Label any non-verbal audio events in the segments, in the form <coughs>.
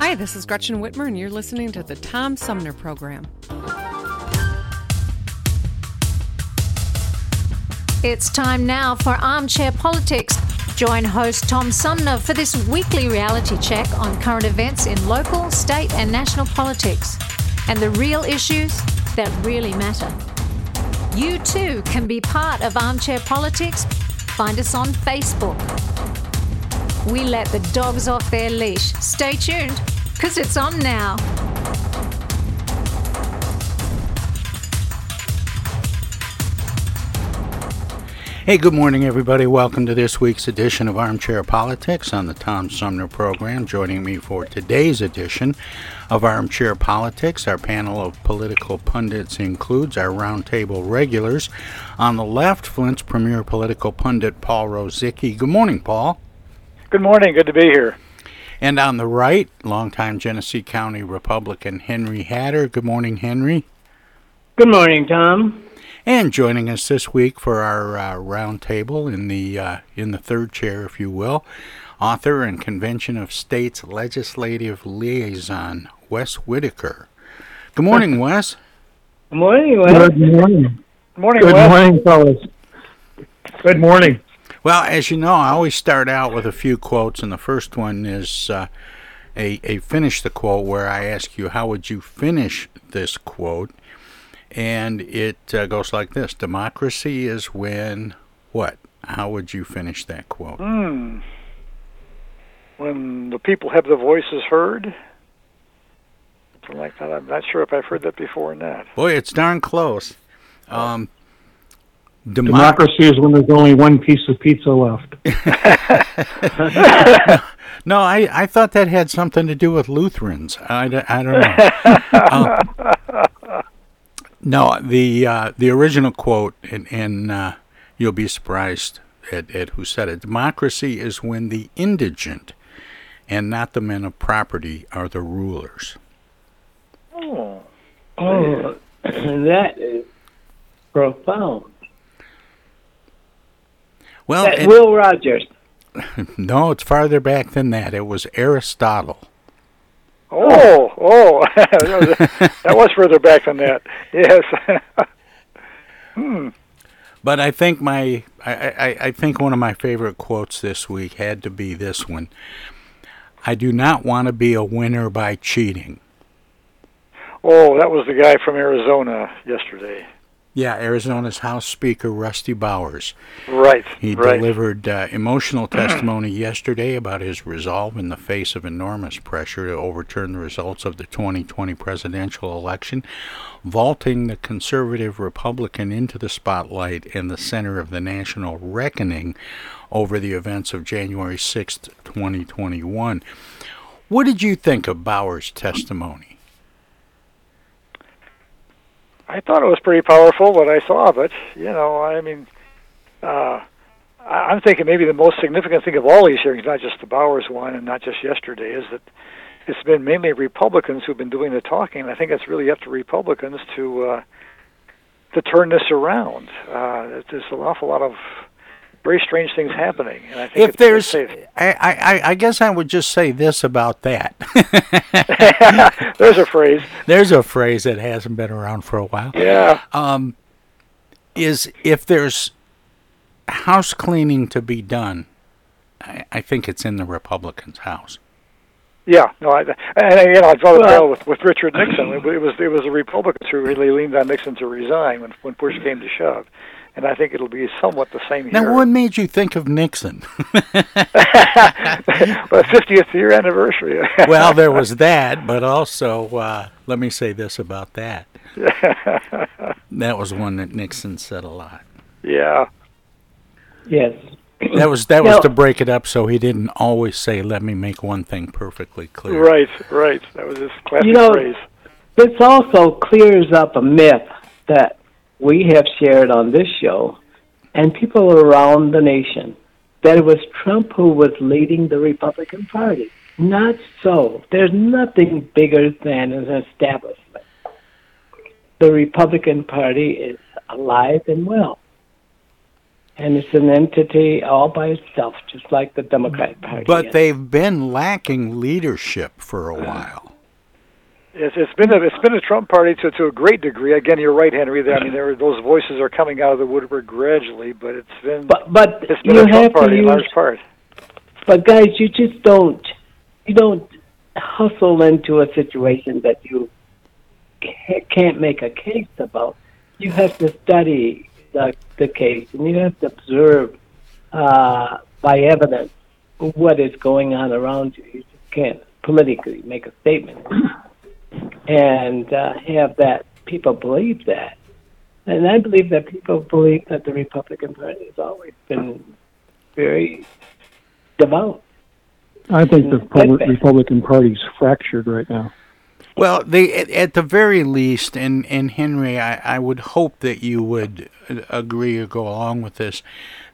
Hi, this is Gretchen Whitmer, and you're listening to the Tom Sumner Program. It's time now for Armchair Politics. Join host Tom Sumner for this weekly reality check on current events in local, state, and national politics and the real issues that really matter. You too can be part of Armchair Politics. Find us on Facebook. We let the dogs off their leash. Stay tuned, because it's on now. Hey, good morning, everybody. Welcome to this week's edition of Armchair Politics on the Tom Sumner program. Joining me for today's edition of Armchair Politics, our panel of political pundits includes our roundtable regulars. On the left, Flint's premier political pundit, Paul Rosicki. Good morning, Paul. Good morning. Good to be here. And on the right, longtime Genesee County Republican Henry Hatter. Good morning, Henry. Good morning, Tom. And joining us this week for our uh, roundtable in the uh, in the third chair, if you will, author and Convention of States Legislative Liaison Wes Whitaker. Good morning, <laughs> Wes. Good morning, Wes. Good morning. Good morning, Good Wes. morning, fellas. Good morning. Well, as you know, I always start out with a few quotes, and the first one is uh, a a finish the quote where I ask you how would you finish this quote, and it uh, goes like this: Democracy is when what? How would you finish that quote? Hmm. When the people have their voices heard. Something like that. I'm not sure if I've heard that before or not. Boy, it's darn close. Um, democ- Democracy is when there's only one piece of pizza left. <laughs> no, I, I thought that had something to do with Lutherans. I, I don't know. Um, no, the uh, the original quote, and, and uh, you'll be surprised at, at who said it. Democracy is when the indigent and not the men of property are the rulers. Oh. Oh, that is profound. Well, That it- Will Rogers. <laughs> no, it's farther back than that. It was Aristotle. Oh, oh, <laughs> that, was, further back than that. Yes. <laughs> hmm. But I think my I, I, I think one of my favorite quotes this week had to be this one. I do not want to be a winner by cheating. Oh, that was the guy from Arizona yesterday. Yeah, Arizona's House Speaker Rusty Bowers. Right. He right. delivered uh, emotional testimony <clears throat> yesterday about his resolve in the face of enormous pressure to overturn the results of the 2020 presidential election, vaulting the conservative Republican into the spotlight and the center of the national reckoning over the events of January 6th, 2021. What did you think of Bowers' testimony? I thought it was pretty powerful what I saw it. You know, I mean, uh, I'm thinking maybe the most significant thing of all these hearings, not just the Bowers one and not just yesterday, is that it's been mainly Republicans who've been doing the talking. I think it's really up to Republicans to uh, to turn this around. Uh, there's an awful lot of very strange things happening, and I think If there's. I, I, I guess I would just say this about that. <laughs> there's a phrase. There's a phrase that hasn't been around for a while. Yeah. Um, is if there's house cleaning to be done, I, I think it's in the Republicans' house. Yeah, no, I, and you know, I draw the parallel with, with Richard Nixon. It, it was it was the Republicans who really leaned on Nixon to resign when when push came to shove, and I think it'll be somewhat the same Now, here. Now, what made you think of Nixon? <laughs> well, 50th year anniversary. <laughs> well, there was that, but also, uh, let me say this about that. <laughs> that was one that Nixon said a lot. yeah. Yes. That was that was to break it up, so he didn't always say, "Let me make one thing perfectly clear." Right, right. That was his classic You know, phrase. This also clears up a myth that we have shared on this show and people around the nation that it was Trump who was leading the Republican Party. Not so. There's nothing bigger than an establishment. The Republican Party is alive and well. And it's an entity all by itself, just like the Democrat Party. But is. they've been lacking leadership for a uh, while. It's, it's been a it's been a Trump party to to a great degree. Again, you're right, Henry. There, I mean, there those voices are coming out of the woodwork gradually, but it's been But but it's been you a Trump have to party in large part. But guys, you just don't you don't hustle into a situation that you can't make a case about. You have to study the the case, and you have to observe uh, by evidence what is going on around you. You just can't politically make a statement and uh, have that people believe that. And I believe that people believe that the Republican Party has always been very devout. I think the Republic, okay. Republican Party's fractured right now. Well, they at, at the very least, and and Henry, I, I would hope that you would uh, agree or go along with this,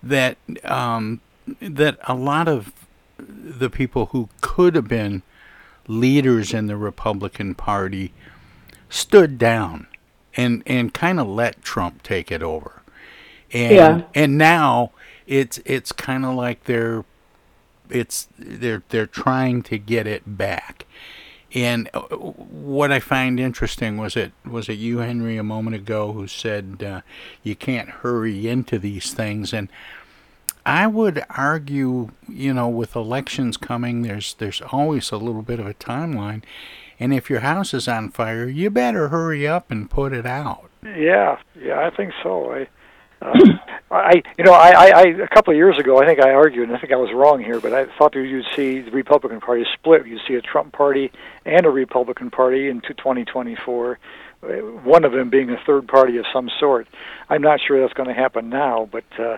that um, that a lot of the people who could have been leaders in the Republican Party stood down and and kind of let Trump take it over, and Yeah. and now it's it's kind of like they're it's they're they're trying to get it back. And uh, what I find interesting was it was it you Henry a moment ago who said uh, you can't hurry into these things and I would argue, you know, with elections coming, there's there's always a little bit of a timeline, and if your house is on fire, you better hurry up and put it out. Yeah, yeah, I think so. I, uh, I, you know, I, I, I, a couple of years ago, I think I argued, and I think I was wrong here, but I thought that you'd see the Republican Party split. You'd see a Trump Party and a Republican Party in 2024. uh, One of them being a third party of some sort. I'm not sure that's going to happen now, but uh,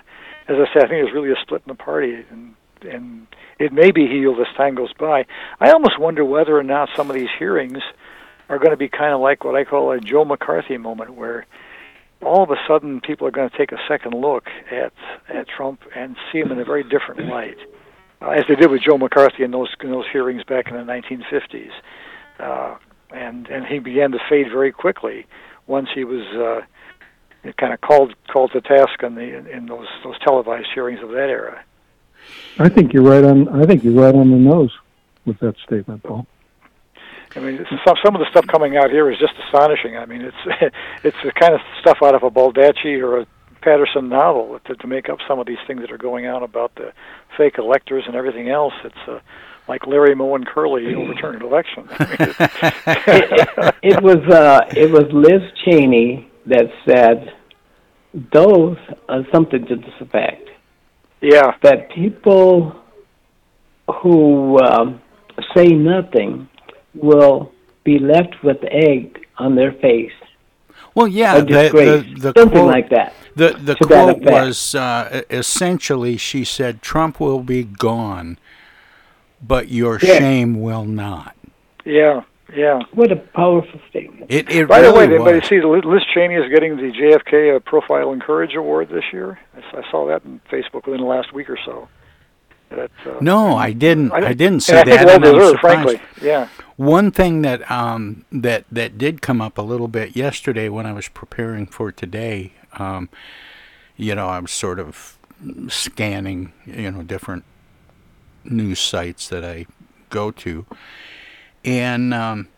as I said, I think there's really a split in the party, and and it may be healed as time goes by. I almost wonder whether or not some of these hearings are going to be kind of like what I call a Joe McCarthy moment, where all of a sudden people are going to take a second look at at Trump and see him in a very different light, uh, as they did with Joe McCarthy in those in those hearings back in the 1950s, uh, and and he began to fade very quickly once he was uh, kind of called called to task in the in those those televised hearings of that era. I think you're right on. I think you're right on the nose with that statement, Paul. I mean, some some of the stuff coming out here is just astonishing. I mean, it's <laughs> it's the kind of stuff out of a Baldacci or a Patterson novel to, to make up some of these things that are going on about the fake electors and everything else. It's uh, like Larry Moe and Curly <laughs> overturned an election. <laughs> I mean, it was uh, it was Liz Cheney that said those uh, something to this effect yeah, that people who um, say nothing will be left with egg on their face. Well, yeah, A the, disgrace. the, the Something quote, like that, The the to that quote was uh, essentially she said Trump will be gone, but your Yeah. shame will not. yeah, yeah. What a powerful statement. It it By the way, really did anybody see Liz Cheney is getting the JFK uh, Profile in Courage Award this year? I saw that on Facebook within the last week or so. That, uh, No, I didn't. I, didn't and see I think that. well and deserved, frankly. Yeah. One thing that um that that did come up a little bit yesterday when I was preparing for today, um, you know, I was sort of scanning, you know, different news sites that I go to, and um,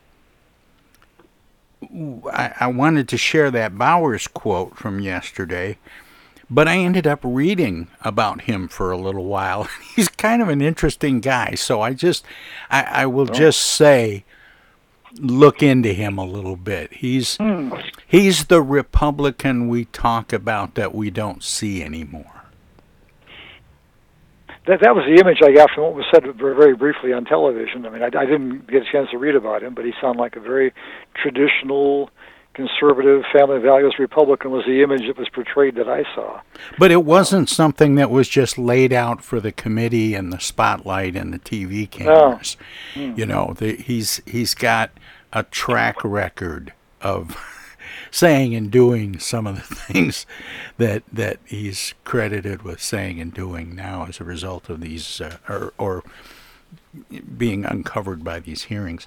I, I wanted to share that Bowers quote from yesterday But I ended up reading about him for a little while. <laughs> He's kind of an interesting guy, so I just, I, I will Oh. just say, look into him a little bit. He's he's the Republican we talk about that we don't see anymore. That that was the image I got from what was said very, briefly on television. I mean, I, I didn't get a chance to read about him, but he sounded like a very traditional, conservative, family values Republican. Was the image that was portrayed that I saw? But it wasn't something that was just laid out for the committee and the spotlight and the TV cameras. Hmm. You know, the, he's he's got a track record of saying and doing some of the <laughs> things that that he's credited with saying and doing now as a result of these uh, or or being uncovered by these hearings.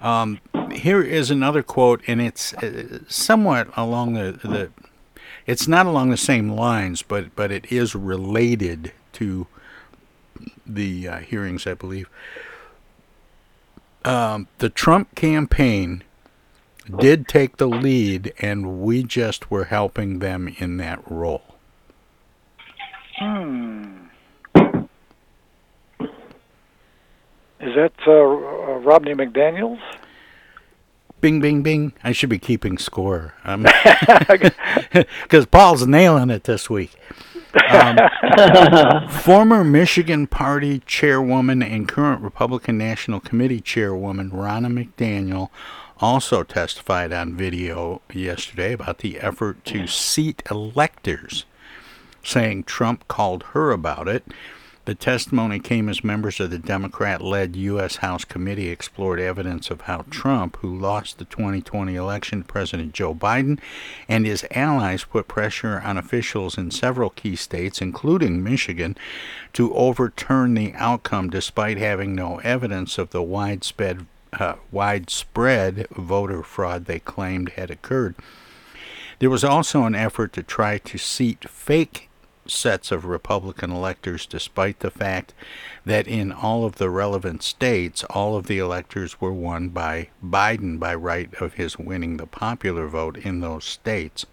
Um, here is another quote, and it's uh, somewhat along the, the it's not along the same lines, but but it is related to the uh, hearings, I believe. Um, the Trump campaign did take the lead, and we just were helping them in that role. Hmm. Is that uh, uh, Rodney McDaniels? Bing, bing, bing. I should be keeping score. <laughs> <laughs> Because Paul's nailing it this week. Um, <laughs> former Michigan Party chairwoman and current Republican National Committee chairwoman Ronna McDaniel also testified on video yesterday about the effort to seat electors, saying Trump called her about it. The testimony came as members of the Democrat led U.S. House committee explored evidence of how Trump, who lost the 2020 election to President Joe Biden, and his allies put pressure on officials in several key states, including Michigan, to overturn the outcome despite having no evidence of the widespread, uh, widespread voter fraud they claimed had occurred. There was also an effort to try to seat fake sets of Republican electors, despite the fact that in all of the relevant states, all of the electors were won by Biden by right of his winning the popular vote in those states.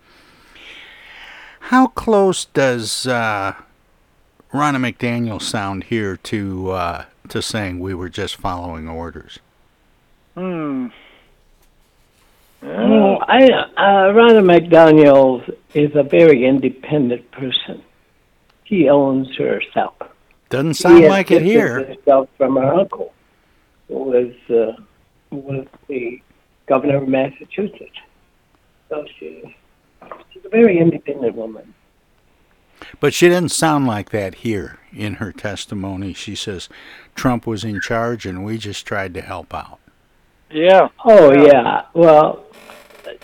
How close does uh, Ronna McDaniel sound here to uh, to saying we were just following orders? Hmm. Oh, I, uh, Ronna McDaniel is a very independent person. She owns herself. Doesn't sound has like it distanced here. herself from her uncle, who was uh, was the governor of Massachusetts. So she, she's a very independent woman. But she doesn't sound like that here in her testimony. She says Trump was in charge and we just tried to help out. Yeah. Oh yeah. Well,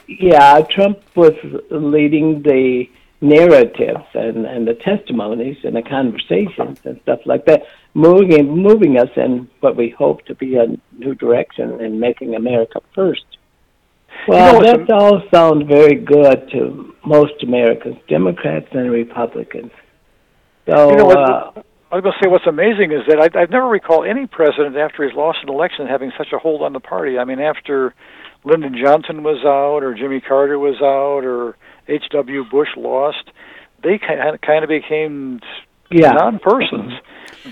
yeah. Trump was leading the narratives and and the testimonies and the conversations and stuff like that, moving moving us in what we hope to be a new direction and making America first. Well, You know, that all sounds very good to most Americans, Democrats and Republicans. So, You know uh, I was going to say what's amazing is that I, I've never recall any president after he's lost an election having such a hold on the party. I mean, after Lyndon Johnson was out, or Jimmy Carter was out, or H.W. Bush lost, they kind of, became Yeah. non-persons.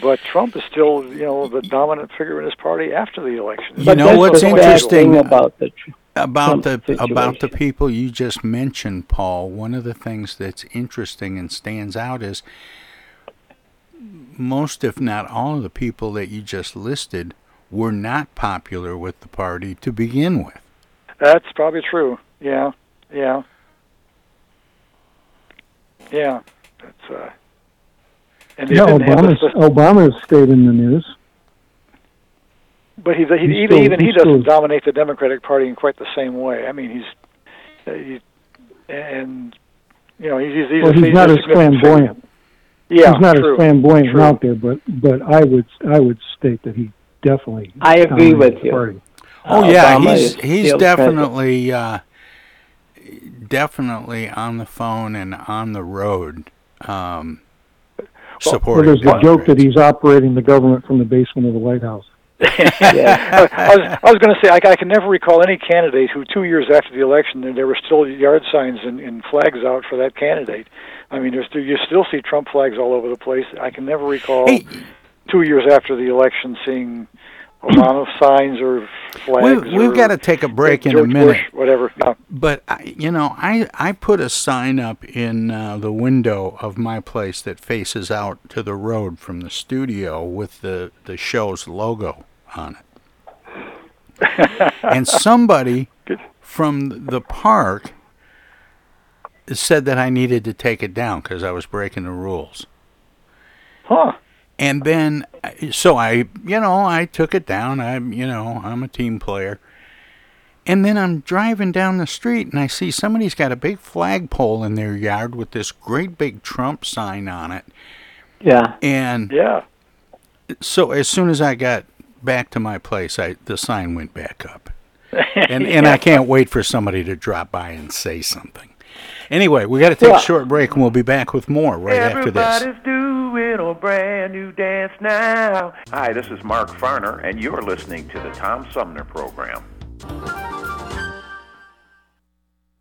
But Trump is still, you know, the dominant figure in his party after the election. You know what's interesting about the tr- about the Trump about the people you just mentioned, Paul. One of the things that's interesting and stands out is most, if not all, of the people that you just listed were not popular with the party to begin with. That's probably true. Yeah, yeah, yeah. That's uh. And Yeah, and- and Obama's, the- Obama's stayed in the news. But he, he He's even still- even he doesn't still- dominate the Democratic Party in quite the same way. I mean, he's uh, he, and you know he's he's, Well, he's a not as significant flamboyant. Figure. Yeah, he's not true, as flamboyant true. out there, but but I would I would state that he definitely. I agree with you. Party. Oh Uh, yeah, Obama he's he's definitely uh, definitely on the phone and on the road um, Well, supporting there's the joke that he's operating the government from the basement of the White House. <laughs> I, I was, I was going to say I, I can never recall any candidate who two years after the election there, there were still yard signs and, and flags out for that candidate. I mean, there's, you still see Trump flags all over the place. I can never recall Hey. two years after the election seeing Obama signs or flags. We, we've or got to take a break in a minute. Bush, whatever. But I, you know, I I put a sign up in uh, the window of my place that faces out to the road from the studio with the the show's logo on it. <laughs> and somebody from the park said that I needed to take it down because I was breaking the rules. Huh. And then, so I, you know, I took it down. I'm, you know, I'm a team player. And then I'm driving down the street and I see somebody's got a big flagpole in their yard with this great big Trump sign on it. Yeah. And yeah. So as soon as I got back to my place, I the sign went back up. <laughs> And and I can't wait for somebody to drop by and say something. Anyway, we got to take Yeah. a short break and we'll be back with more right after this. Everybody's doing a brand new dance now. Hi, this is Mark Farner, and you're listening to the Tom Sumner Program.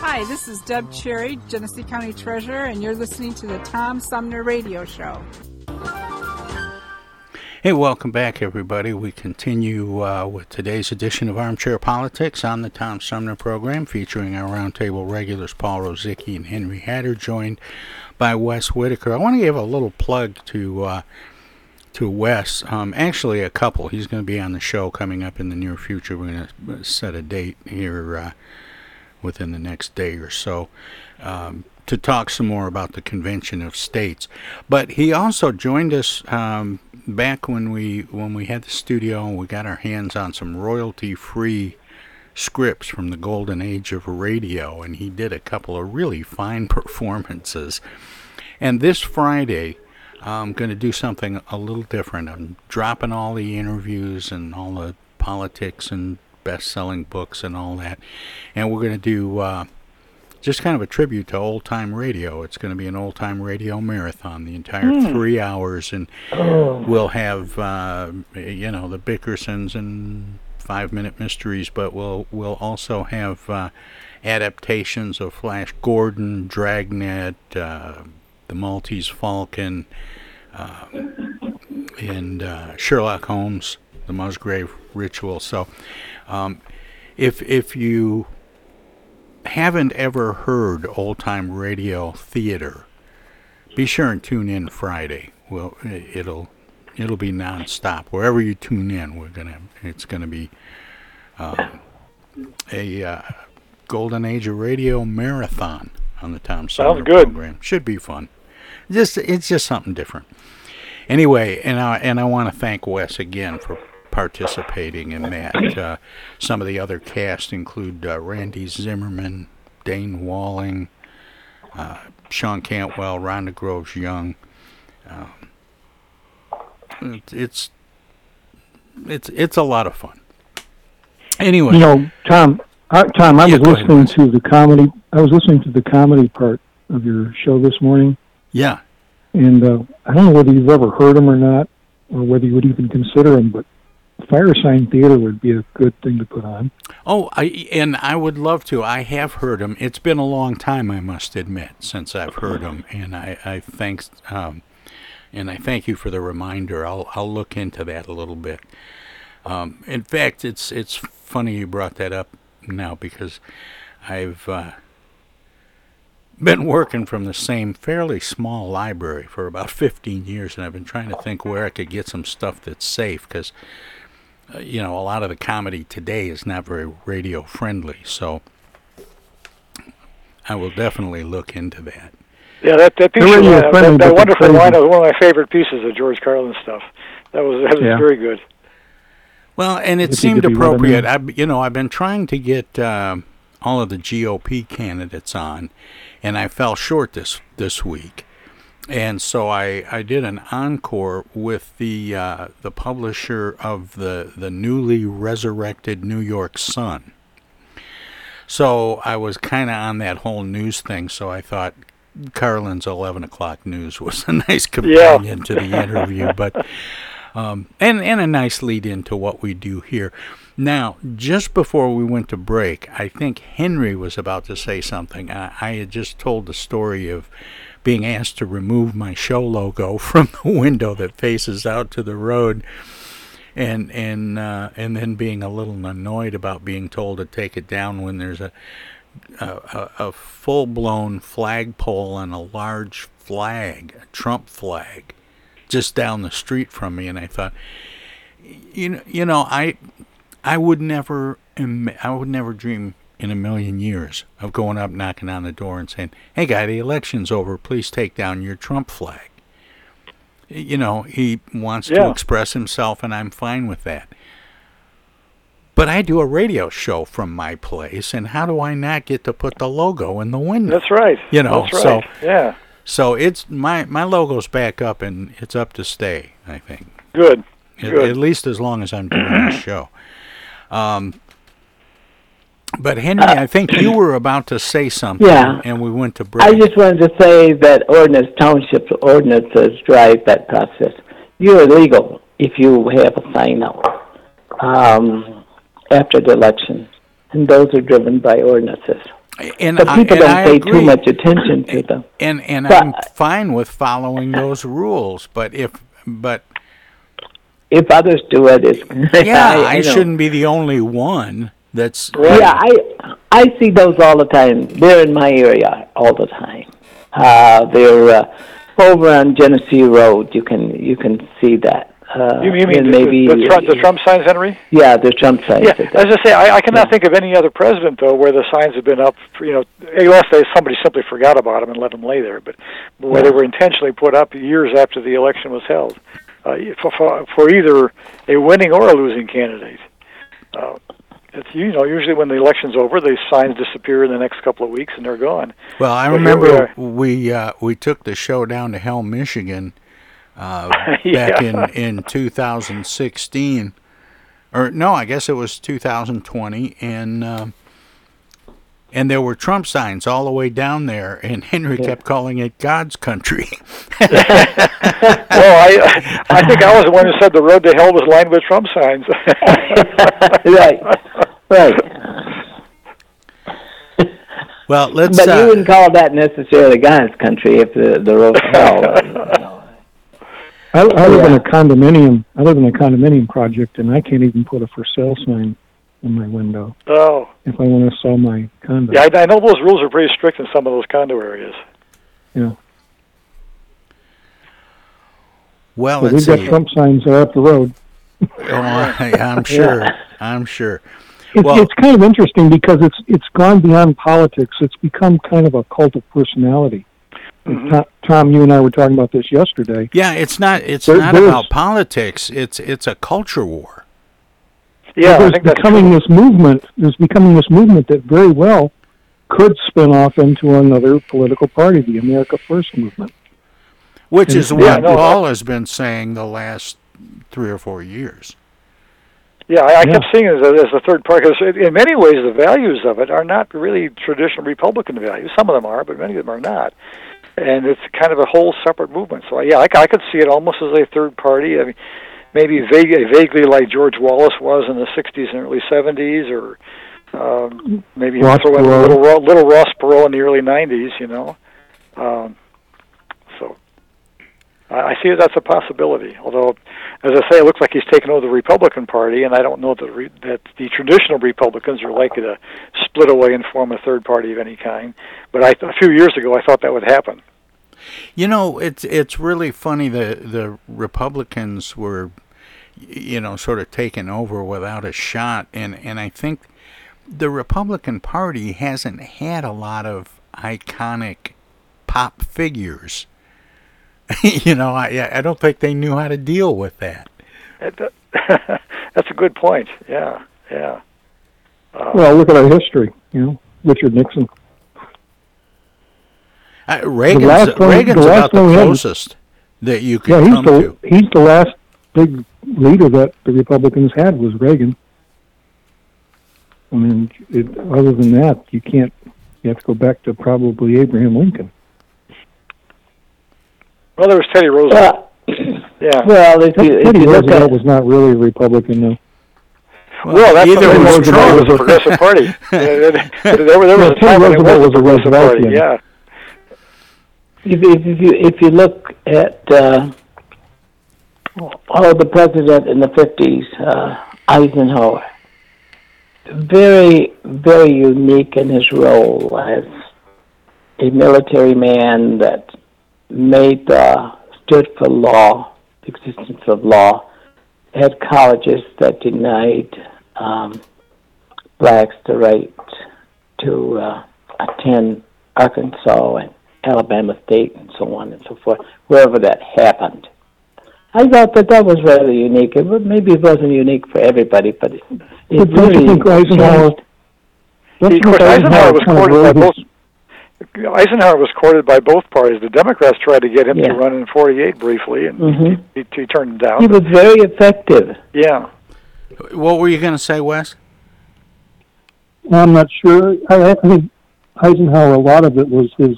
Hi, this is Deb Cherry, Genesee County Treasurer, and you're listening to the Tom Sumner Radio Show. Hey, welcome back, everybody. We continue uh, with today's edition of Armchair Politics on the Tom Sumner program, featuring our roundtable regulars Paul Rosicki and Henry Hatter, joined by Wes Whitaker. I want to give a little plug to uh, to Wes. Um, actually, a couple. He's going to be on the show coming up in the near future. We're going to set a date here uh, within the next day or so. Um, to talk some more about the Convention of States. But he also joined us um, back when we when we had the studio and we got our hands on some royalty-free scripts from the golden age of radio, and he did a couple of really fine <laughs> performances. And this Friday, I'm going to do something a little different. I'm dropping all the interviews and all the politics and best-selling books and all that, and we're going to do. Uh, just kind of a tribute to old time radio. It's going to be an old time radio marathon, the entire Hmm. three hours, and Oh. we'll have uh, you know the Bickersons and Five Minute Mysteries, but we'll we'll also have uh, adaptations of Flash Gordon, Dragnet, uh, the Maltese Falcon, uh, and uh, Sherlock Holmes, the Musgrave Ritual. So, um, if if you haven't ever heard old time radio theater, be sure and tune in Friday. Well, it'll it'll be nonstop wherever you tune in. We're gonna it's gonna be um, a uh, golden age of radio marathon on the Tom Sumner good. program. Should be fun. Just it's just something different. Anyway, and I and I want to thank Wes again for participating in that. <laughs> Uh, some of the other cast include uh, Randy Zimmerman, Dayne Walling, uh, Sean Cantwell, Rhonda Groves Young. Um, it- it's it's it's a lot of fun. Anyway, You know, Tom. Uh, Tom, I Yeah, was go ahead, listening to the comedy. I was listening to the comedy part of your show this morning, yeah, and uh, I don't know whether you've ever heard him or not, or whether you would even consider him, But Firesign Theatre would be a good thing to put on. Oh, I and I would love to. I have heard them. It's been a long time, I must admit, since I've heard them, and I, I thanks um, and I thank you for the reminder. I'll I'll look into that a little bit. Um, in fact, it's it's funny you brought that up now because I've uh, been working from the same fairly small library for about 15 years, and I've been trying to think where I could get some stuff that's safe because you know, a lot of the comedy today is not very radio friendly. So I will definitely look into that. Yeah, that that piece, They're of, uh, friendly, that, that wonderful crazy. line was one of my favorite pieces of George Carlin stuff. That was that was Yeah. very good. Well, and it If seemed could be what I appropriate. I, you know, I've been trying to get um all of the GOP candidates on, and I fell short this this week. And so I, I did an encore with the uh, the publisher of the the newly resurrected New York Sun. So I was kind of on that whole news thing. So I thought Carlin's eleven o'clock news was a <laughs> nice companion to the interview, but um, and and a nice lead into what we do here. Now, just before we went to break, I think Henry was about to say something. I, I had just told the story of being asked to remove my show logo <laughs> from the window that faces out to the road, and and uh, and then being a little annoyed about being told to take it down when there's a a, a, a full blown flagpole and a large flag, a Trump flag, just down the street from me, and I thought, you know, you know, I, I would never, I would never dream in a million years of going up, knocking on the door, and saying, "Hey, guy, the election's over. Please take down your Trump flag." You know, he wants to express himself, and I'm fine with that. But I do a radio show from my place, and how do I not get to put the logo in the window? That's right. You know, That's so right. yeah. So it's my my logo's back up and it's up to stay. I think. Good. At, Good. at least as long as I'm doing this <clears throat> show. Um, but Henry, I think you were about to say something, Yeah. and we went to break. I just wanted to say that ordinance, township ordinances drive that process. You're illegal if you have a sign out um, after the election, and those are driven by ordinances. and but I- people and don't I pay agree. too much attention to them. and and But- I'm fine with following those rules, but if but If others do it, it's <laughs> yeah, I, know. shouldn't be the only one that's Yeah, I I see those all the time. They're in my area all the time. Uh, they're uh, over on Genesee Road. You can you can see that. Uh, you, you mean and the, maybe the, Trump, the Trump signs, Henry? Yeah, the Trump signs. Yeah, as I say, I, I cannot think of any other president though where the signs have been up. For, you know, unless they somebody simply forgot about them and let them lay there, but where they were intentionally put up years after the election was held, uh, for, for, for either a winning or a losing candidate. Uh, it's you know usually when the election's over, the signs disappear in the next couple of weeks and they're gone. Well, I But here we remember we uh, we took the show down to Hell, Michigan, uh, <laughs> Yeah. back in in 2016, or no, I guess it was 2020, and um and there were Trump signs all the way down there, and Henry kept calling it God's country. <laughs> well, I I think I was the one who said the road to hell was lined with Trump signs. <laughs> right, right. <laughs> Well, let's. but uh, you wouldn't call that necessarily God's country if the the road to hell. <laughs> I, I live in a condominium. I live in a condominium project, and I can't even put a for sale sign in my window oh, if I want to sell my condo. yeah, I, I know those rules are pretty strict in some of those condo areas. Yeah. well, But let's we've got. Trump signs that are up the road. Oh, I, I'm <laughs> sure. I'm sure. It's, Well- it's kind of interesting because it's it's gone beyond politics. It's become kind of a cult of personality. Mm-hmm. Tom, Tom, you and I were talking about this yesterday. Yeah, it's not. It's There- not about politics. It's it's a culture war. Yeah, I there's think that's becoming this movement. There's becoming this movement that very well could spin off into another political party, the America First movement. Which And- is Yeah, what no, Paul has been saying the last three or four years. Yeah, I, I Yeah. kept seeing it as, as a third part because in many ways the values of it are not really traditional Republican values. Some of them are, but many of them are not. And it's kind of a whole separate movement. So yeah, I, I could see it almost as a third party. I mean, maybe vague, vaguely like George Wallace was in the '60s and early '70s, or um, maybe Ross throw in little little Ross Perot in the early '90s. You know, um, I, see that that's a possibility. Although, as I say, it looks like he's taken over the Republican Party, and I don't know that re- that the traditional Republicans are likely to split away and form a third party of any kind. But I, a few years ago, I thought that would happen. You know, it's it's really funny that the Republicans were, you know, sort of taken over without a shot, and and I think the Republican Party hasn't had a lot of iconic pop figures. <laughs> you know, I I don't think they knew how to deal with that. <laughs> That's a good point. Yeah, yeah. Uh, Well, look at our history. You know, Richard Nixon. Uh, Reagan's, last one- Reagan's the last about the one had- closest that you could Yeah, he's come the to. he's the last big leader that the Republicans had was Reagan. I mean, it, other than that, you can't. You have to go back to probably Abraham Lincoln. Well, there was Teddy Roosevelt. <coughs> yeah. Well, if you if Teddy you look Roosevelt at was not really a Republican, though. Well, that's either what was was Trump. was a progressive <laughs> party. there, there, there was <laughs> Yeah, a time when it Teddy was Roosevelt was a progressive party. Rooseveltian. Yeah. if, if if you if you look at uh, all the president in the fifties, uh, Eisenhower, very very unique in his role as a military man that made uh, stood for law, the existence of law, had colleges that denied um, blacks the right to uh, attend Arkansas and Alabama State and so on and so forth, wherever that happened. I thought that that was rather unique. It, wa- maybe it wasn't unique for everybody, but it, it But don't you really think Eisenhower? Don't of you course, think Eisenhower was kind of courted by rose both. his- Eisenhower was courted by both parties. The Democrats tried to get him Yeah. to run in '48 briefly, and Mhm. he, he turned it down. He was very effective. yeah. What were you going to say, Wes? I'm not sure. I, I think Eisenhower, a lot of it was his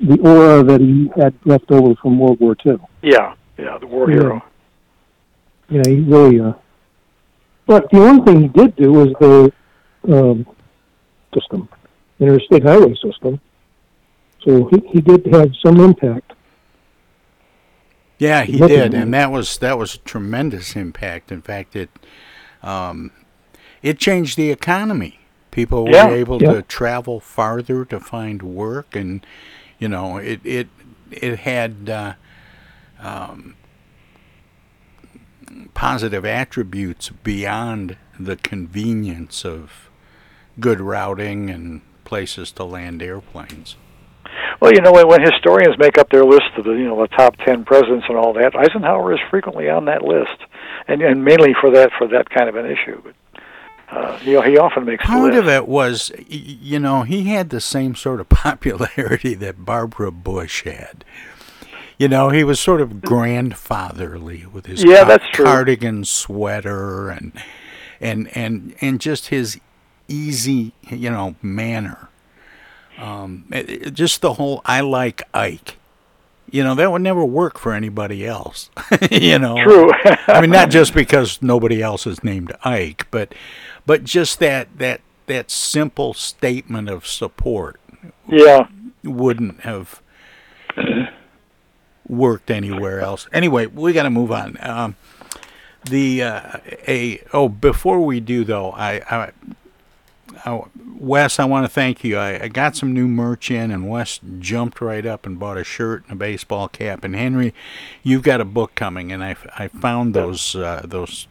the aura that he had left over from World War II. Yeah, yeah, the war Yeah. hero. You know, he really. Uh, but the one thing he did do was the um, just system, interstate highway system. So he, he did have some impact. Yeah, he did, and that was that was a tremendous impact. In fact, it um, it changed the economy. People were Yeah, able yeah. to travel farther to find work, and you know, it it it had uh, um, positive attributes beyond the convenience of good routing and places to land airplanes. Well, you know, when, when historians make up their list of the you know the top ten presidents and all that, Eisenhower is frequently on that list, and and mainly for that for that kind of an issue. But uh, you know, he often makes Part of it was, you know, he had the same sort of <laughs> popularity that Barbara Bush had. You know, he was sort of grandfatherly with his Yeah, that's true. cardigan sweater and and and and just his easy, you know, manner. Um, it- it- just the whole "I like Ike." You know, that would never work for anybody else. <laughs> you know, True. I mean, not just because nobody else is named Ike, but but just that that that simple statement of support Yeah. wouldn't have worked anywhere else. Anyway, we got to move on. Um, the uh, a oh before we do though, I, I, I Wes, I want to thank you. I, I got some new merch in, and Wes jumped right up and bought a shirt and a baseball cap. And Henry, you've got a book coming, and I, I found those uh, those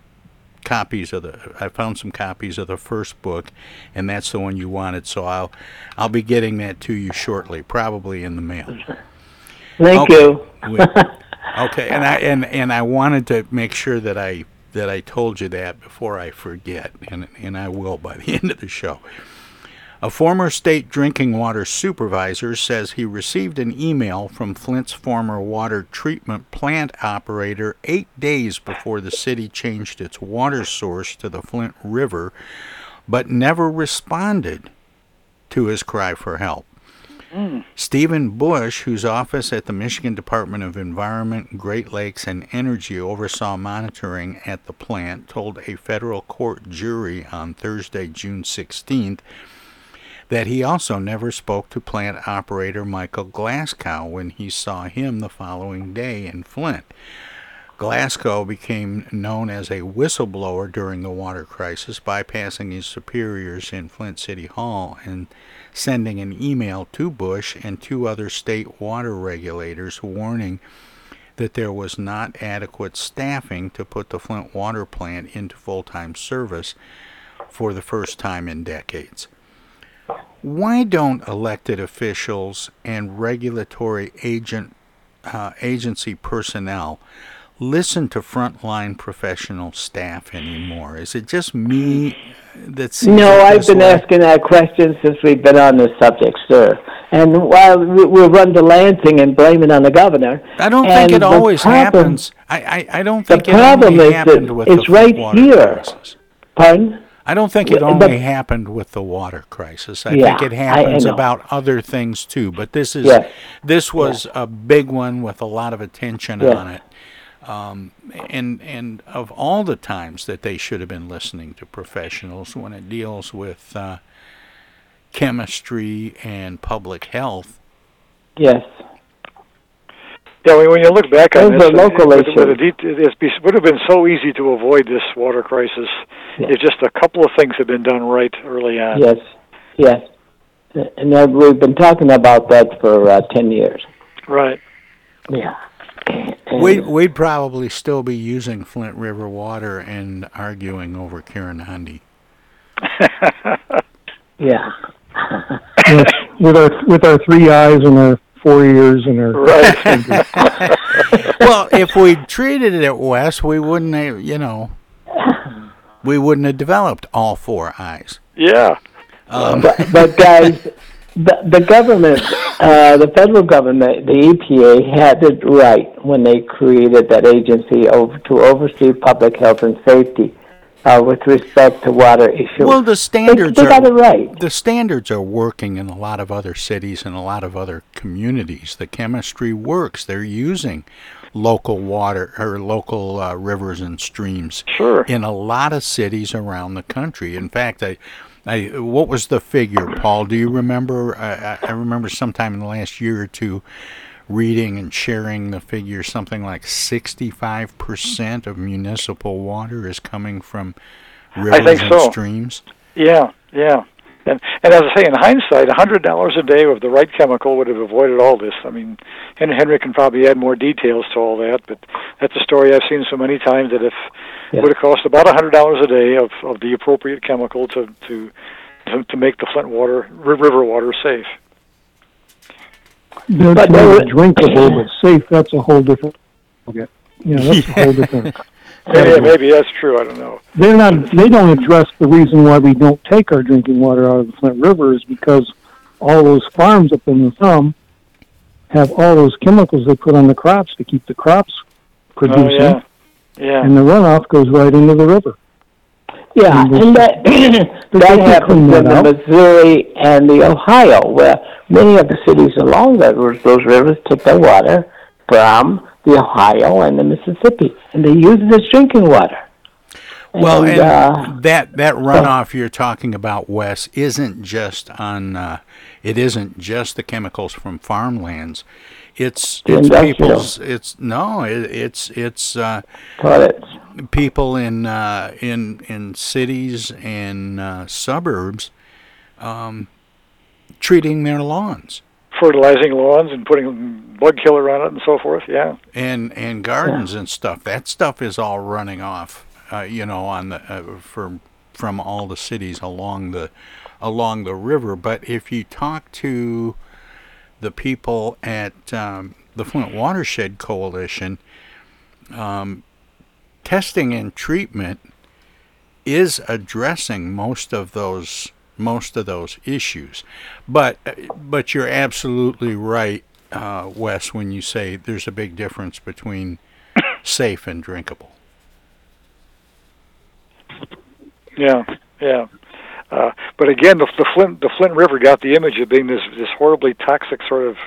copies of the I found some copies of the first book and that's the one you wanted so I'll I'll be getting that to you shortly probably in the mail. Thank Okay. you. Okay, and I and and I wanted to make sure that I that I told you that before I forget and and I will by the <laughs> end of the show. A former state drinking water supervisor says he received an email from Flint's former water treatment plant operator eight days before the city changed its water source to the Flint River, but never responded to his cry for help. Mm. Stephen Busch, whose office at the Michigan Department of Environment, Great Lakes, and Energy oversaw monitoring at the plant, told a federal court jury on Thursday, June 16th, that he also never spoke to plant operator Michael Glasgow when he saw him the following day in Flint. Glasgow became known as a whistleblower during the water crisis, bypassing his superiors in Flint City Hall and sending an email to Busch and two other state water regulators warning that there was not adequate staffing to put the Flint water plant into full time service for the first time in decades. Why don't elected officials and regulatory agent uh, agency personnel listen to frontline professional staff anymore? Is it just me that sees No, I've been way? asking that question since we've been on this subject, sir. And while we- we'll run to Lansing and blame it on the governor. I don't and think it always problem- happens. I, I, I don't The think it problem is that with it's the right water here. crisis. Pardon? I don't think it only but- happened with the water crisis. I Yeah, think it I- I happens about other things too. But this is Yes. this was a big one with a lot of attention Yeah. on it. Um, and and of all the times that they should have been listening to professionals when it deals with uh, chemistry and public health, Yes. Yeah, when, when you look back on Those this, local it, issues. would, it, it would have been so easy to avoid this water crisis if just a couple of things had been done right early on. Yes. Yes. And we've been talking about that for uh, 10 years. Right. Yeah. We we'd probably still be using Flint River water and arguing over Karegnondi. <laughs> Yeah. with, with our with our three eyes and our four ears and our right. <laughs> <laughs> well, if we treated it at West, we wouldn't have, you know, we wouldn't have developed all four eyes. Yeah. Um, but, but guys, the, the government, uh, the federal government, the EPA had it right when they created that agency over, to oversee public health and safety uh, with respect to water issues. Well, the standards they, they are got it right. the standards are working in a lot of other cities and a lot of other communities. The chemistry works. They're using local water or local uh, rivers and streams sure. in a lot of cities around the country. In fact, I, I what was the figure, Paul? Do you remember? I, I remember sometime in the last year or two reading and sharing the figure something like 65% of municipal water is coming from rivers I think and so. streams. Yeah, yeah. And and as I say, in hindsight, a hundred dollars a day with the right chemical would have avoided all this. I mean, Henry can probably add more details to all that, but that's a story I've seen so many times that if it would have cost about a hundred dollars a day of, of the appropriate chemical to to to, to make the Flint water river water safe. They're But not there- drinkable but safe. That's a whole different. Okay. You know, that's a whole different. <laughs> Maybe, maybe that's true. I don't know. They're not. They don't address the reason why we don't take our drinking water out of the Flint River is because all those farms up in the thumb have all those chemicals they put on the crops to keep the crops producing, Oh yeah, yeah. and the runoff goes right into the river. Yeah, And and that <coughs> that happens in the. Missouri and the Ohio, where many of the cities along that, those rivers take their water from the Ohio and the Mississippi, and they use it as drinking water. Well, and uh, that that runoff you're talking about, Wes, isn't just on. Uh, it isn't just the chemicals from farmlands. It's The it's people's. It's no. It, it's it's uh, toilets. people in uh, in in cities and uh, suburbs um, treating their lawns fertilizing lawns and putting bug killer on it and so forth. Yeah. and and gardens and stuff. That stuff is all running off. Uh, you know, on the uh, from from all the cities along the along the river. But if you talk to the people at um, the Flint Watershed Coalition, um, testing and treatment is addressing most of those most of those issues. But but you're absolutely right, uh, Wes, when you say there's a big difference between safe and drinkable. Yeah, yeah. Uh, but again, the, the Flint the Flint River got the image of being this this horribly toxic sort of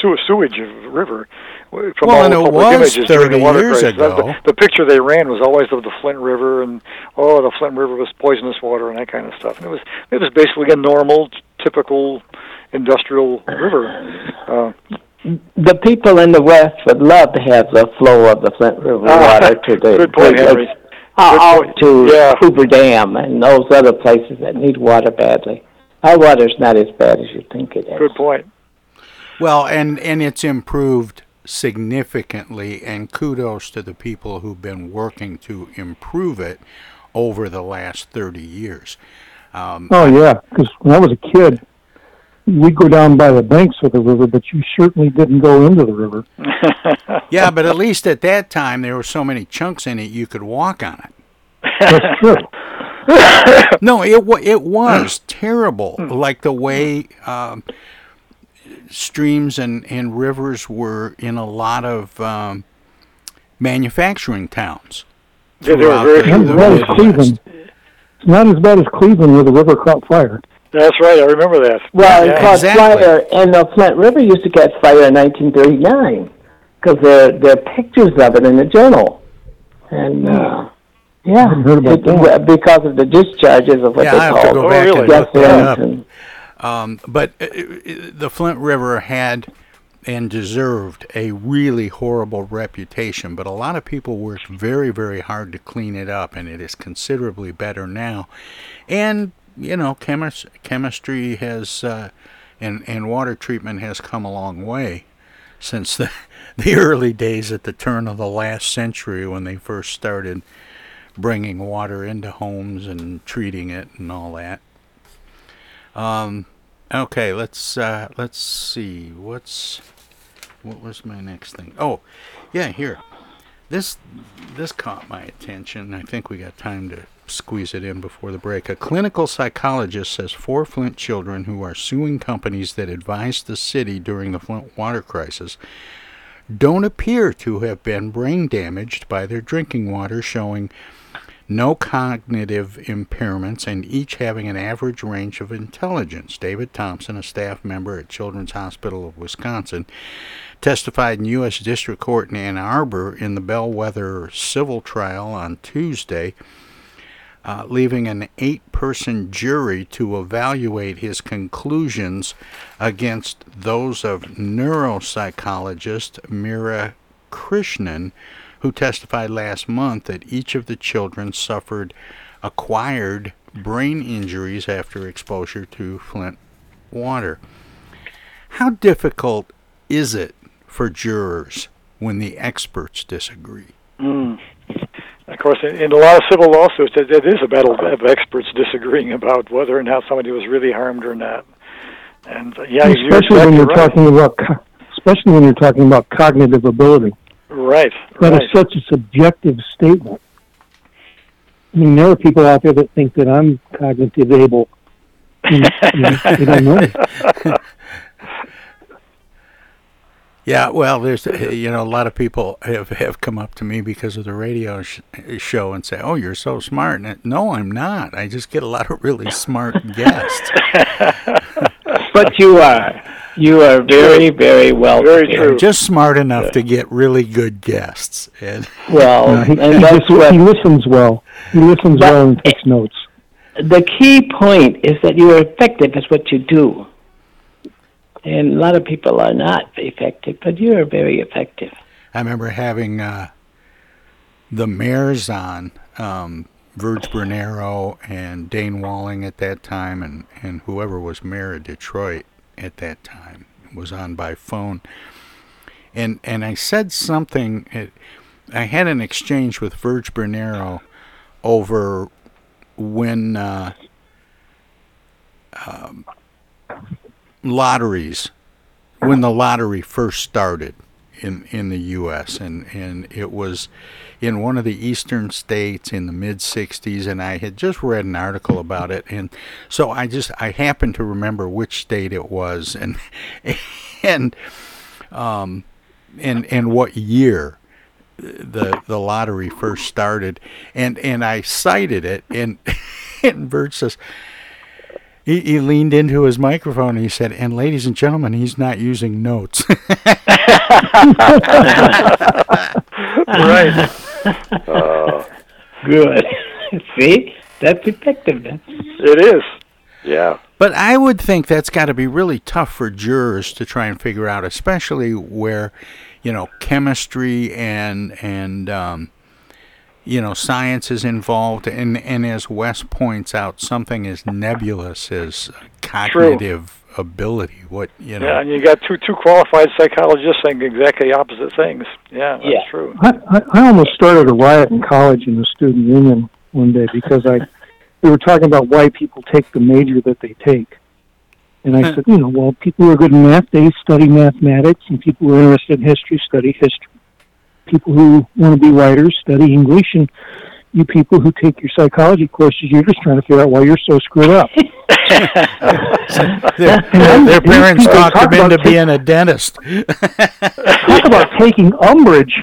sew, sewage of river from Well, all and the it public was images during the 30 water years crisis. Ago. The, the picture they ran was always of the Flint River and oh, the Flint River was poisonous water and that kind of stuff. And it was it was basically a normal, typical industrial river. Uh, The people in the West would love to have the flow of the Flint River Ah, water <laughs> today. good point, Great Henry. Lakes, uh, out to Yeah. Hoover Dam and those other places that need water badly. Our water's not as bad as you think it is. good point. Well, and and it's improved significantly, and kudos to the people who've been working to improve it over the last 30 years. Um, Oh yeah, because when I was a kid, we'd go down by the banks of the river, but you certainly didn't go into the river. <laughs> yeah, but at least at that time there were so many chunks in it you could walk on it. That's true. <laughs> no, it wa- it was terrible. Like the way um, streams and, and rivers were in a lot of um, manufacturing towns. Yeah, they were very the- Not as bad as Cleveland. Not as bad as Cleveland where the river caught fire. That's right. I remember that. Well, yeah. it caught exactly. fire, and the Flint River used to catch fire in 1939 because there there are pictures of it in the journal, and uh, yeah, hadn't heard about it- that. because of the discharges of what Yeah, they I have to call go Oh, back really? and look that up. and- Um, but uh, uh, the Flint River had and deserved a really horrible reputation, but a lot of people worked very, very hard to clean it up, and it is considerably better now. And you know, chemis- chemistry has uh, and and water treatment has come a long way since the <laughs> the early days at the turn of the last century when they first started bringing water into homes and treating it and all that. Um, okay, let's uh, let's see. What's what was my next thing? Oh, yeah, here. This this caught my attention. I think we got time to squeeze it in before the break. A clinical psychologist says four Flint children who are suing companies that advised the city during the Flint water crisis don't appear to have been brain damaged by their drinking water, showing no cognitive impairments and each having an average range of intelligence. David Thompson, a staff member at Children's Hospital of Wisconsin, testified in U.S. District Court in Ann Arbor in the Bellwether civil trial on Tuesday. Uh, leaving an eight person jury to evaluate his conclusions against those of neuropsychologist Mira Krishnan, who testified last month that each of the children suffered acquired brain injuries after exposure to Flint water. How difficult is it for jurors when the experts disagree? Mm. Of course, in, in, a lot of civil lawsuits, it, it is a battle of experts disagreeing about whether or not somebody was really harmed or not. And uh, yeah, especially you're when you're right. talking about, especially when you're talking about cognitive ability. Right. That right. is such a subjective statement. I mean, there are people out there that think that I'm cognitive able. And, you know, know. Yeah, well, there's you know a lot of people have have come up to me because of the radio sh- show and say, "Oh, you're so smart." And no, I'm not. I just get a lot of really smart <laughs> guests. but you are. You are very, very well. Very prepared. true. Just smart enough to get really good guests. And Well, <laughs> he, and he, that's what he listens well. He listens But- well and takes notes. the key point is that you are effective at what you do. And a lot of people are not effective, but you are very effective. I remember having uh, the mayors on, um, Virg Bernero and Dayne Walling at that time, and, and whoever was mayor of Detroit at that time was on by phone. And and I said something. It, I had an exchange with Virg Bernero over when uh, um, lotteries when the lottery first started in in the U.S. and and it was in one of the eastern states in the mid 60s and I had just read an article about it and so I just I happened to remember which state it was and <laughs> and um and and what year the the lottery first started and and I cited it and <laughs> and Bert says he, he leaned into his microphone and he said, "And ladies and gentlemen, he's not using notes." <laughs> right. Uh, <laughs> Good. <laughs> See? That's effectiveness. it is. Yeah. But I would think that's got to be really tough for jurors to try and figure out, especially where, you know, chemistry and and um, you know science is involved, and and as Wes points out, something as nebulous as cognitive ability. What you know? Yeah, and you got two two qualified psychologists saying exactly opposite things. Yeah, that's Yeah. true. I, I, I almost started a riot in college in the student union one day because I <laughs> we were talking about why people take the major that they take. And I hmm. said, you know, well, people who are good in math, they study mathematics, and people who are interested in history study history. People who want to be writers study English, and you people who take your psychology courses, you're just trying to figure out why you're so screwed up. <laughs> <laughs> their, their, their parents Talk talked them into being a dentist. <laughs> Talk about taking umbrage.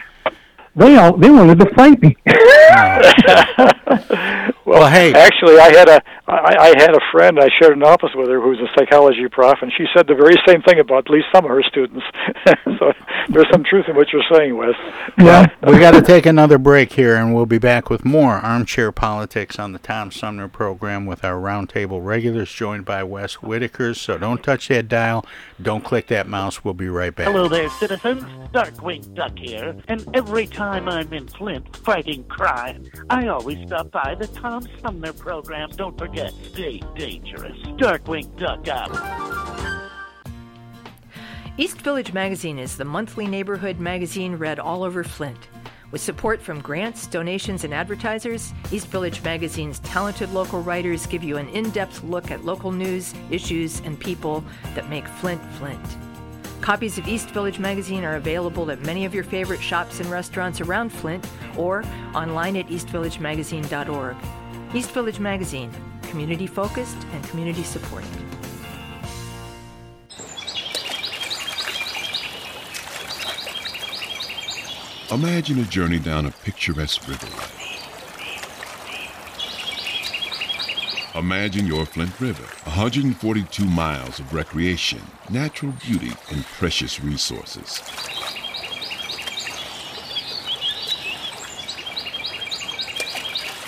They all they wanted to fight me. <laughs> well, hey, Actually, I had a I, I had a friend. I shared an office with her who was a psychology prof, and she said the very same thing about at least some of her students. <laughs> so there's some truth in what you're saying, Wes. Well, <laughs> we got to take another break here, and we'll be back with more armchair politics on the Tom Sumner program with our roundtable regulars, joined by Wes Whitaker. So don't touch that dial, don't click that mouse. We'll be right back. Hello there, citizens. Darkwing Duck here, and every time I'm in Flint fighting crime, I always stop by the Tom Sumner program. Don't forget, stay dangerous. Darkwing Duck out. East Village Magazine is the monthly neighborhood magazine read all over Flint. With support from grants, donations, and advertisers, East Village Magazine's talented local writers give you an in depth look at local news, issues, and people that make Flint Flint. Copies of East Village Magazine are available at many of your favorite shops and restaurants around Flint or online at eastvillagemagazine.org. East Village Magazine, community focused and community supported. Imagine a journey down a picturesque riverway. Imagine your Flint River, 142 miles of recreation, natural beauty, and precious resources.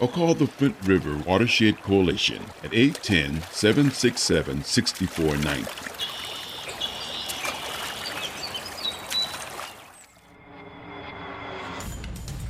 or call the Flint River Watershed Coalition at 810 767 6490.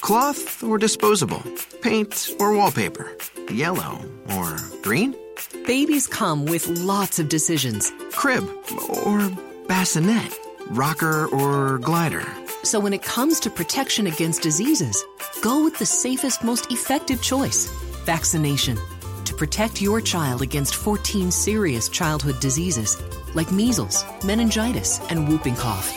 Cloth or disposable? Paint or wallpaper? Yellow or green? Babies come with lots of decisions. Crib or bassinet? Rocker or glider? So when it comes to protection against diseases, go with the safest, most effective choice vaccination. To protect your child against 14 serious childhood diseases like measles, meningitis, and whooping cough.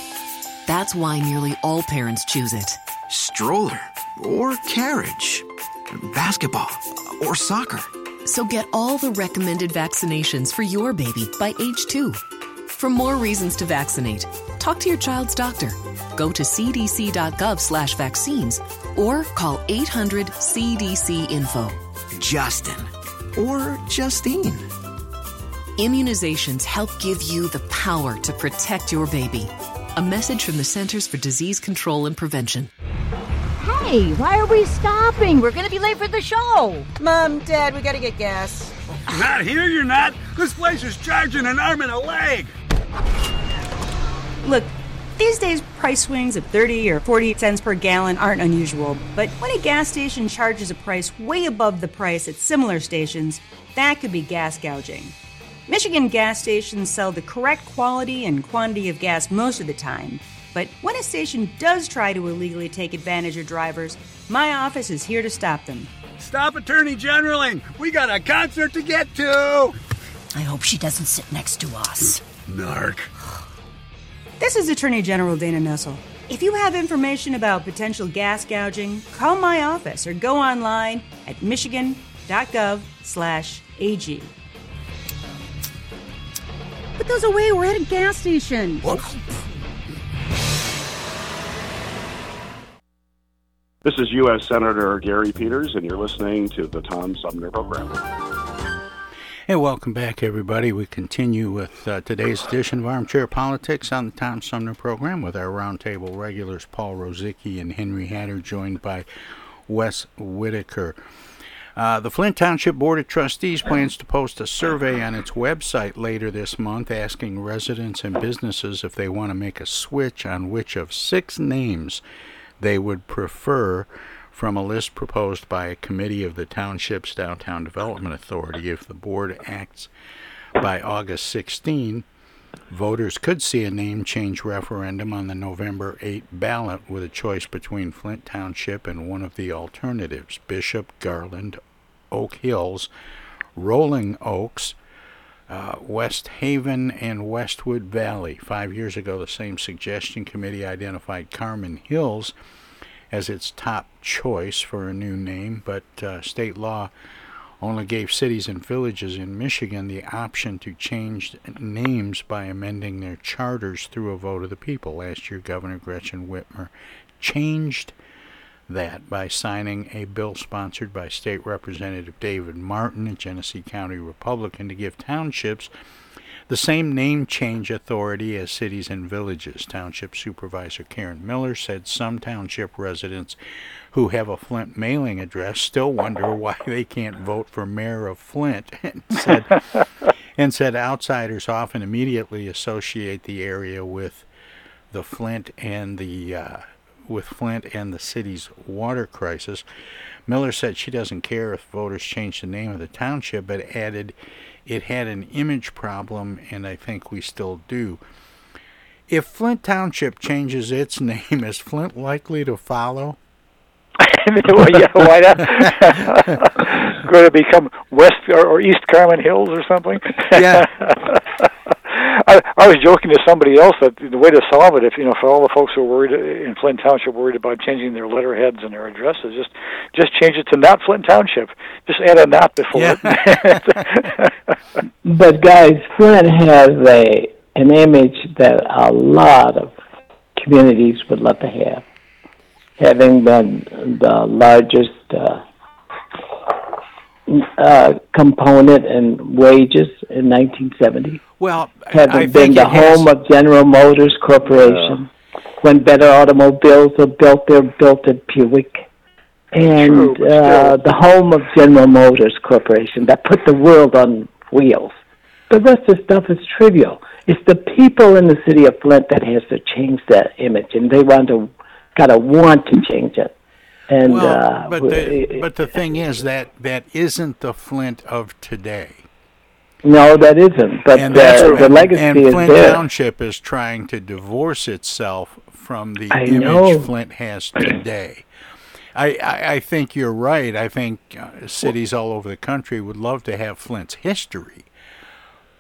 That's why nearly all parents choose it. Stroller or carriage? Basketball or soccer? So get all the recommended vaccinations for your baby by age two. For more reasons to vaccinate, talk to your child's doctor. Go to cdc.gov slash vaccines or call 800 CDC info. Justin or Justine. Immunizations help give you the power to protect your baby. A message from the Centers for Disease Control and Prevention. Hey, why are we stopping? We're gonna be late for the show. Mom, Dad, we gotta get gas. Not here, you're not. This place is charging an arm and a leg. Look, these days price swings of 30 or 40 cents per gallon aren't unusual, but when a gas station charges a price way above the price at similar stations, that could be gas gouging. Michigan gas stations sell the correct quality and quantity of gas most of the time, but when a station does try to illegally take advantage of drivers, my office is here to stop them. Stop Attorney Generaling! We got a concert to get to! I hope she doesn't sit next to us. Narc. This is Attorney General Dana Nessel. If you have information about potential gas gouging, call my office or go online at michigan.gov slash AG. Put those away. We're at a gas station. This is U.S. Senator Gary Peters, and you're listening to the Tom Sumner Program. Hey, welcome back, everybody. We continue with uh, today's edition of Armchair Politics on the Tom Sumner program with our roundtable regulars Paul Rozycki and Henry Hatter, joined by Wes Whitaker. Uh, the Flint Township Board of Trustees plans to post a survey on its website later this month asking residents and businesses if they want to make a switch on which of six names they would prefer from a list proposed by a committee of the township's downtown development authority. If the board acts by August 16 voters could see a name change referendum on the November 8 ballot with a choice between Flint Township and one of the alternatives Bishop, Garland, Oak Hills, Rolling Oaks, uh, West Haven, and Westwood Valley. Five years ago, the same suggestion committee identified Carman Hills as its top choice for a new name, but uh, state law only gave cities and villages in Michigan the option to change names by amending their charters through a vote of the people. Last year, Governor Gretchen Whitmer changed that by signing a bill sponsored by State Representative David Martin, a Genesee County Republican, to give townships the same name change authority as cities and villages. Township Supervisor Karen Miller said some township residents who have a Flint mailing address still wonder why they can't vote for mayor of Flint <laughs> and said <laughs> and said outsiders often immediately associate the area with the Flint and the uh, with Flint and the city's water crisis. Miller said she doesn't care if voters change the name of the township, but added it had an image problem, and I think we still do. If Flint Township changes its <laughs> name, is Flint likely to follow? <laughs> well, yeah, why not? <laughs> Going to become West or, or East Carman Hills or something? Yeah. I, I was joking to somebody else that the way to solve it, if you know, for all the folks who are worried in Flint Township, worried about changing their letterheads and their addresses, just just change it to not Flint Township. Just add a not before it. <laughs> But guys, Flint has a an image that a lot of communities would love to have, having been the largest uh, uh, component and wages in 1970. Well, having I been the it has- home of General Motors Corporation, when better automobiles were built, they were built at Buick, and True, uh, the home of General Motors Corporation that put the world on wheels. The rest of the stuff is trivial. It's the people in the city of Flint that has to change that image, and they want to, gotta want to change it. And well, uh, but the but the thing is that that isn't the Flint of today. no, that isn't. But and that's the legacy and is Flint there. Township is trying to divorce itself from the I image know. Flint has today. I, I, I think you're right. I think uh, cities all over the country would love to have Flint's history,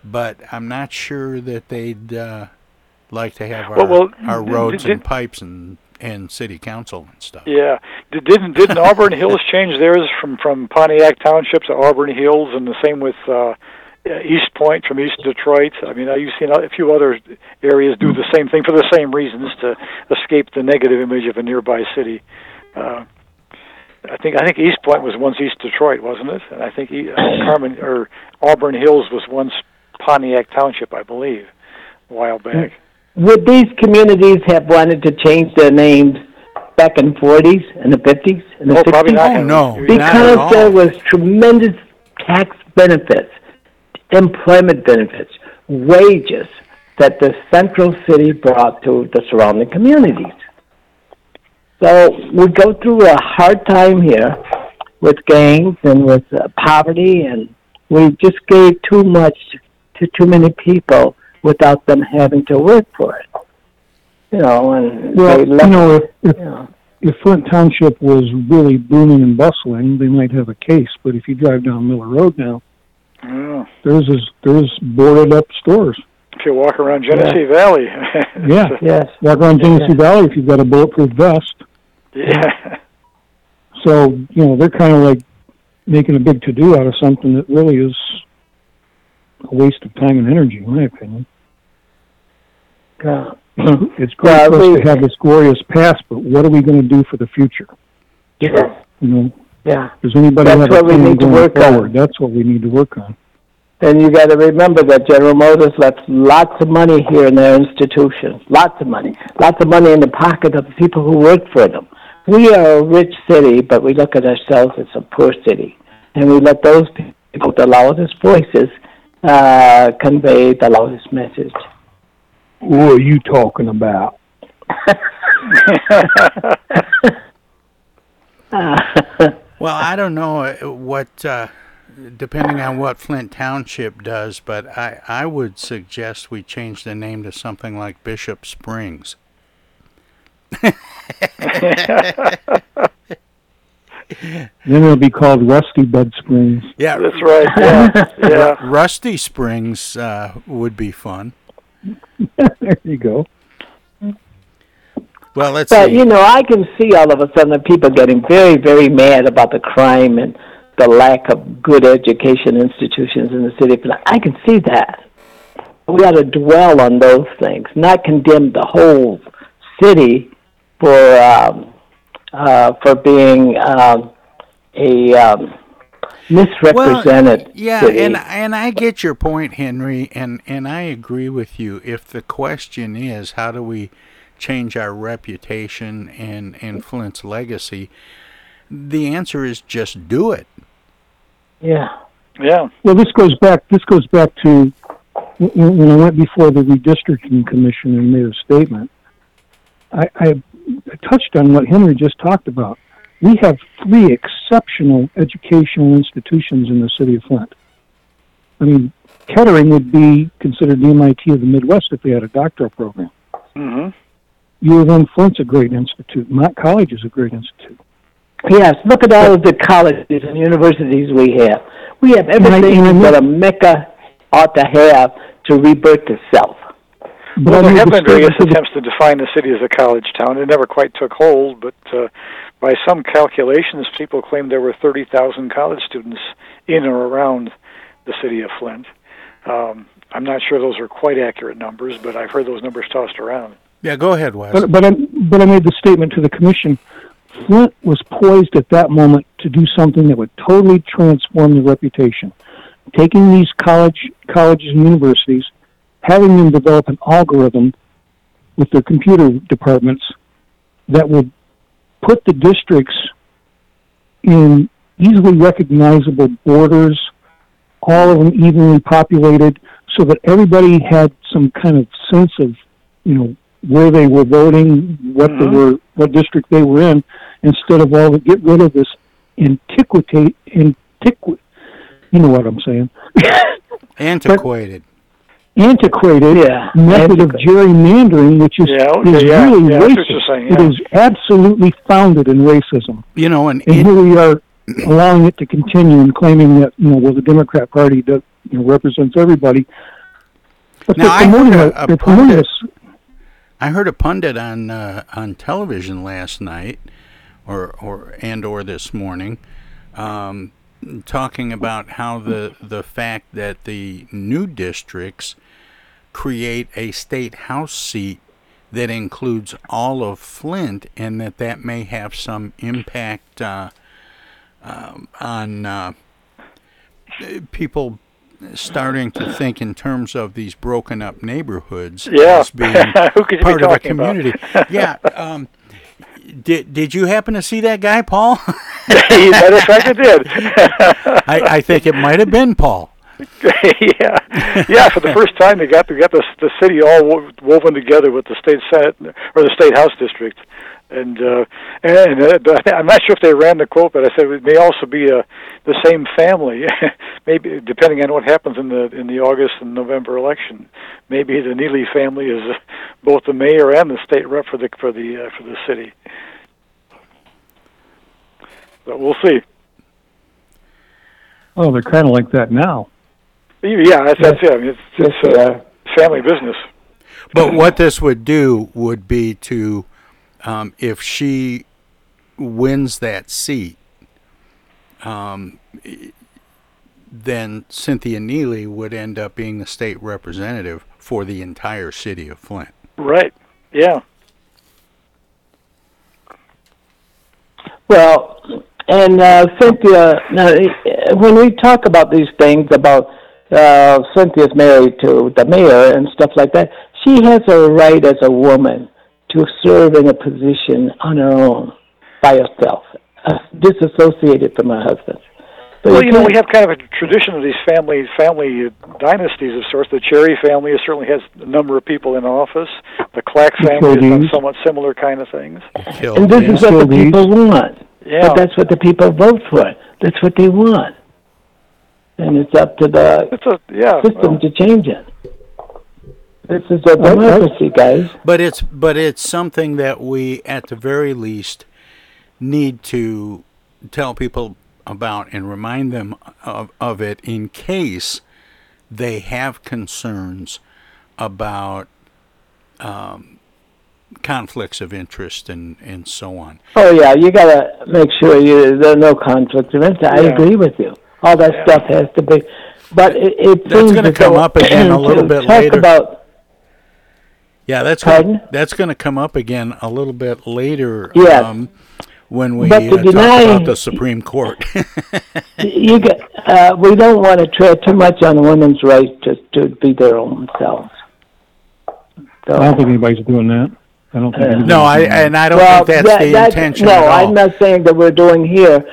but I'm not sure that they'd uh, like to have our, Well, well, our d- roads d- and pipes and, and city council and stuff. Yeah, Did- didn't didn't <laughs> Auburn Hills change theirs from from Pontiac Township to Auburn Hills, and the same with uh, Eastpointe from East Detroit. I mean, I've seen a few other areas do the same thing for the same reasons to escape the negative image of a nearby city. Uh, I think I think Eastpointe was once East Detroit, wasn't it? And I think E- uh, Carmen or Auburn Hills was once Pontiac Township, I believe, a while back. Would these communities have wanted to change their names back in the 40s and the 50s and the Oh, 60s? probably not, Oh, no, You're- not at because all. there was tremendous tax benefits, employment benefits, wages that the central city brought to the surrounding communities. So we go through a hard time here with gangs and with uh, poverty, and we just gave too much to too many people without them having to work for it. You know, and Well, they left, you know, if, if, you know, if Flint Township was really booming and bustling, they might have a case. But if you drive down Miller Road now, Oh. there's is, there's boarded up stores. If you walk around Genesee Valley, Yeah. yes, Walk around Genesee Yeah. <laughs> <laughs> Valley if you've got a bulletproof vest. yeah. So you know they're kind of like making a big to do out of something that really is a waste of time and energy, in my opinion. It's great Well, for us we- to have this glorious past, but what are we going to do for the future? Yeah. You know, Yeah. does anybody That's have what a we plan need to work on. forward? That's what we need to work on. And you got to remember that General Motors left lots of money here in their institutions. Lots of money. Lots of money in the pocket of the people who work for them. We are a rich city, but we look at ourselves as a poor city. And we let those people, the loudest voices, uh, convey the loudest message. What are you talking about? <laughs> Well, I don't know uh, what, uh, depending on what Flint Township does, but I, I would suggest we change the name to something like Bishop Springs. <laughs> Then it'll be called Rusty Bed Springs. Yeah, That's right. Yeah, <laughs> yeah. Rusty Springs uh, would be fun. <laughs> there you go. Well, let's But see. you know, I can see all of a sudden the people getting very, very mad about the crime and the lack of good education institutions in the city. But I can see that. We ought to dwell on those things, not condemn the whole city for um, uh, for being um, a um, misrepresented. Well, yeah, city. and and I get your point, Henry, and and I agree with you. If the question is how do we change our reputation and and Flint's legacy, the answer is just do it. Yeah. Yeah. Well, this goes back. This goes back to when, when I went before the redistricting commission and made a statement. I, I touched on what Henry just talked about. We have three exceptional educational institutions in the city of Flint. I mean, Kettering would be considered the MIT of the Midwest if they had a doctoral program. Mm-hmm. U of M Flint's a great institute. Mott College is a great institute. Yes, look at all of the colleges and universities we have. We have everything and I- that a Mecca ought to have to rebirth itself. But well, I there have the been various statement to the- attempts to define the city as a college town. It never quite took hold, but uh, by some calculations, people claim there were 30,000 college students in or around the city of Flint. Um, I'm not sure those are quite accurate numbers, but I've heard those numbers tossed around. Yeah, go ahead, Wes. But but I but I made the statement to the commission. Flint was poised at that moment to do something that would totally transform the reputation. Taking these college colleges and universities, having them develop an algorithm with their computer departments that would put the districts in easily recognizable borders, all of them evenly populated, so that everybody had some kind of sense of, you know, where they were voting, what they Mhm. were, what district they were in, instead of all the get rid of this antiquate, antiqu, you know what I'm saying, Antiquated. Antiquated Yeah, method of gerrymandering, which is, Yeah, okay, is yeah, really yeah, I see what racist. you're saying, It yeah. is absolutely founded in racism. You know, and and it- here we are allowing it to continue and claiming that you know well the Democrat Party does you know represents everybody. But Now, I heard a- a- a they're promoting pundit- I heard a pundit on uh, on television last night, or or and or this morning, um, talking about how the the fact that the new districts create a state house seat that includes all of Flint, and that that may have some impact uh, um, on uh, people starting to think in terms of these broken up neighborhoods Yeah. as <laughs> being Who could you be part of a community. yeah. Um, did did you happen to see that guy, Paul? Matter of I did. I, I think it might have been Paul. <laughs> yeah, yeah. For the <laughs> first time, they got they got the the city all wo- woven together with the state senate or the state house district, and uh, and uh, <laughs> I'm not sure if they ran the quote, but I said it may also be uh, the same family, maybe depending on what happens in the in the August and November election. Maybe the Neeley family is uh, both the mayor and the state rep for the for the uh, for the city. But we'll see. oh they're kind of like that now. Yeah, that's, that's it. I mean, it's, it's uh, family business. But what this would do would be to, um, if she wins that seat, um, then Cynthia Neeley would end up being the state representative for the entire city of Flint. Right. Yeah. Well, and uh, Cynthia, now, when we talk about these things about uh, Cynthia's married to the mayor and stuff like that, she has a right as a woman to serve in a position on her own by herself, uh, disassociated from her husband. But Well, you know, we have kind of a tradition of these family family dynasties of sorts. The Cherry family certainly has a number of people in office. The Clack family has done somewhat similar kind of things. and this is what the people want. Yeah. But that's what the people vote for. That's what they want. And it's up to the It's a yeah. system well, to change it. This is a democracy, guys. But it's but it's something that we, at the very least, need to tell people about and remind them of, of it in case they have concerns about um, conflicts of interest and, and so on. Oh yeah, you gotta make sure you there are no conflicts of interest. I agree with you. All that stuff has to be, but it, it That's seems gonna as come up again a <clears throat> little bit talk later. About Yeah, that's Pardon? gonna, that's going to come up again a little bit later. Yes. Um, when we But uh, to talk deny- about the Supreme Court. you get, uh, we don't want to tread too much on women's rights to, to be their own selves. So, I don't think anybody's doing that. I don't think. anybody's no, I doing that. and I don't well, think that's that- the that's- intention No, at all. I'm not saying that we're doing here, but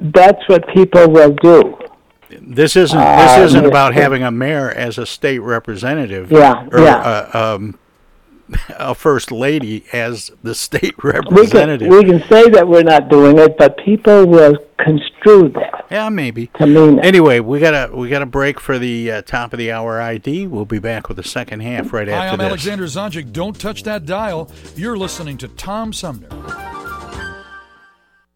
that's what people will do. This isn't Uh, this isn't yeah. about having a mayor as a state representative. Yeah, or yeah. A, um, <laughs> a first lady as the state representative. We can, representative. we can say that we're not doing it, but people will construe that. Yeah, maybe. To mean it. Anyway, we got a we got a break for the uh, top of the hour ID. We'll be back with the second half right Hi, after I'm this. Alexander Zonjic. Don't touch that dial. You're listening to Tom Sumner.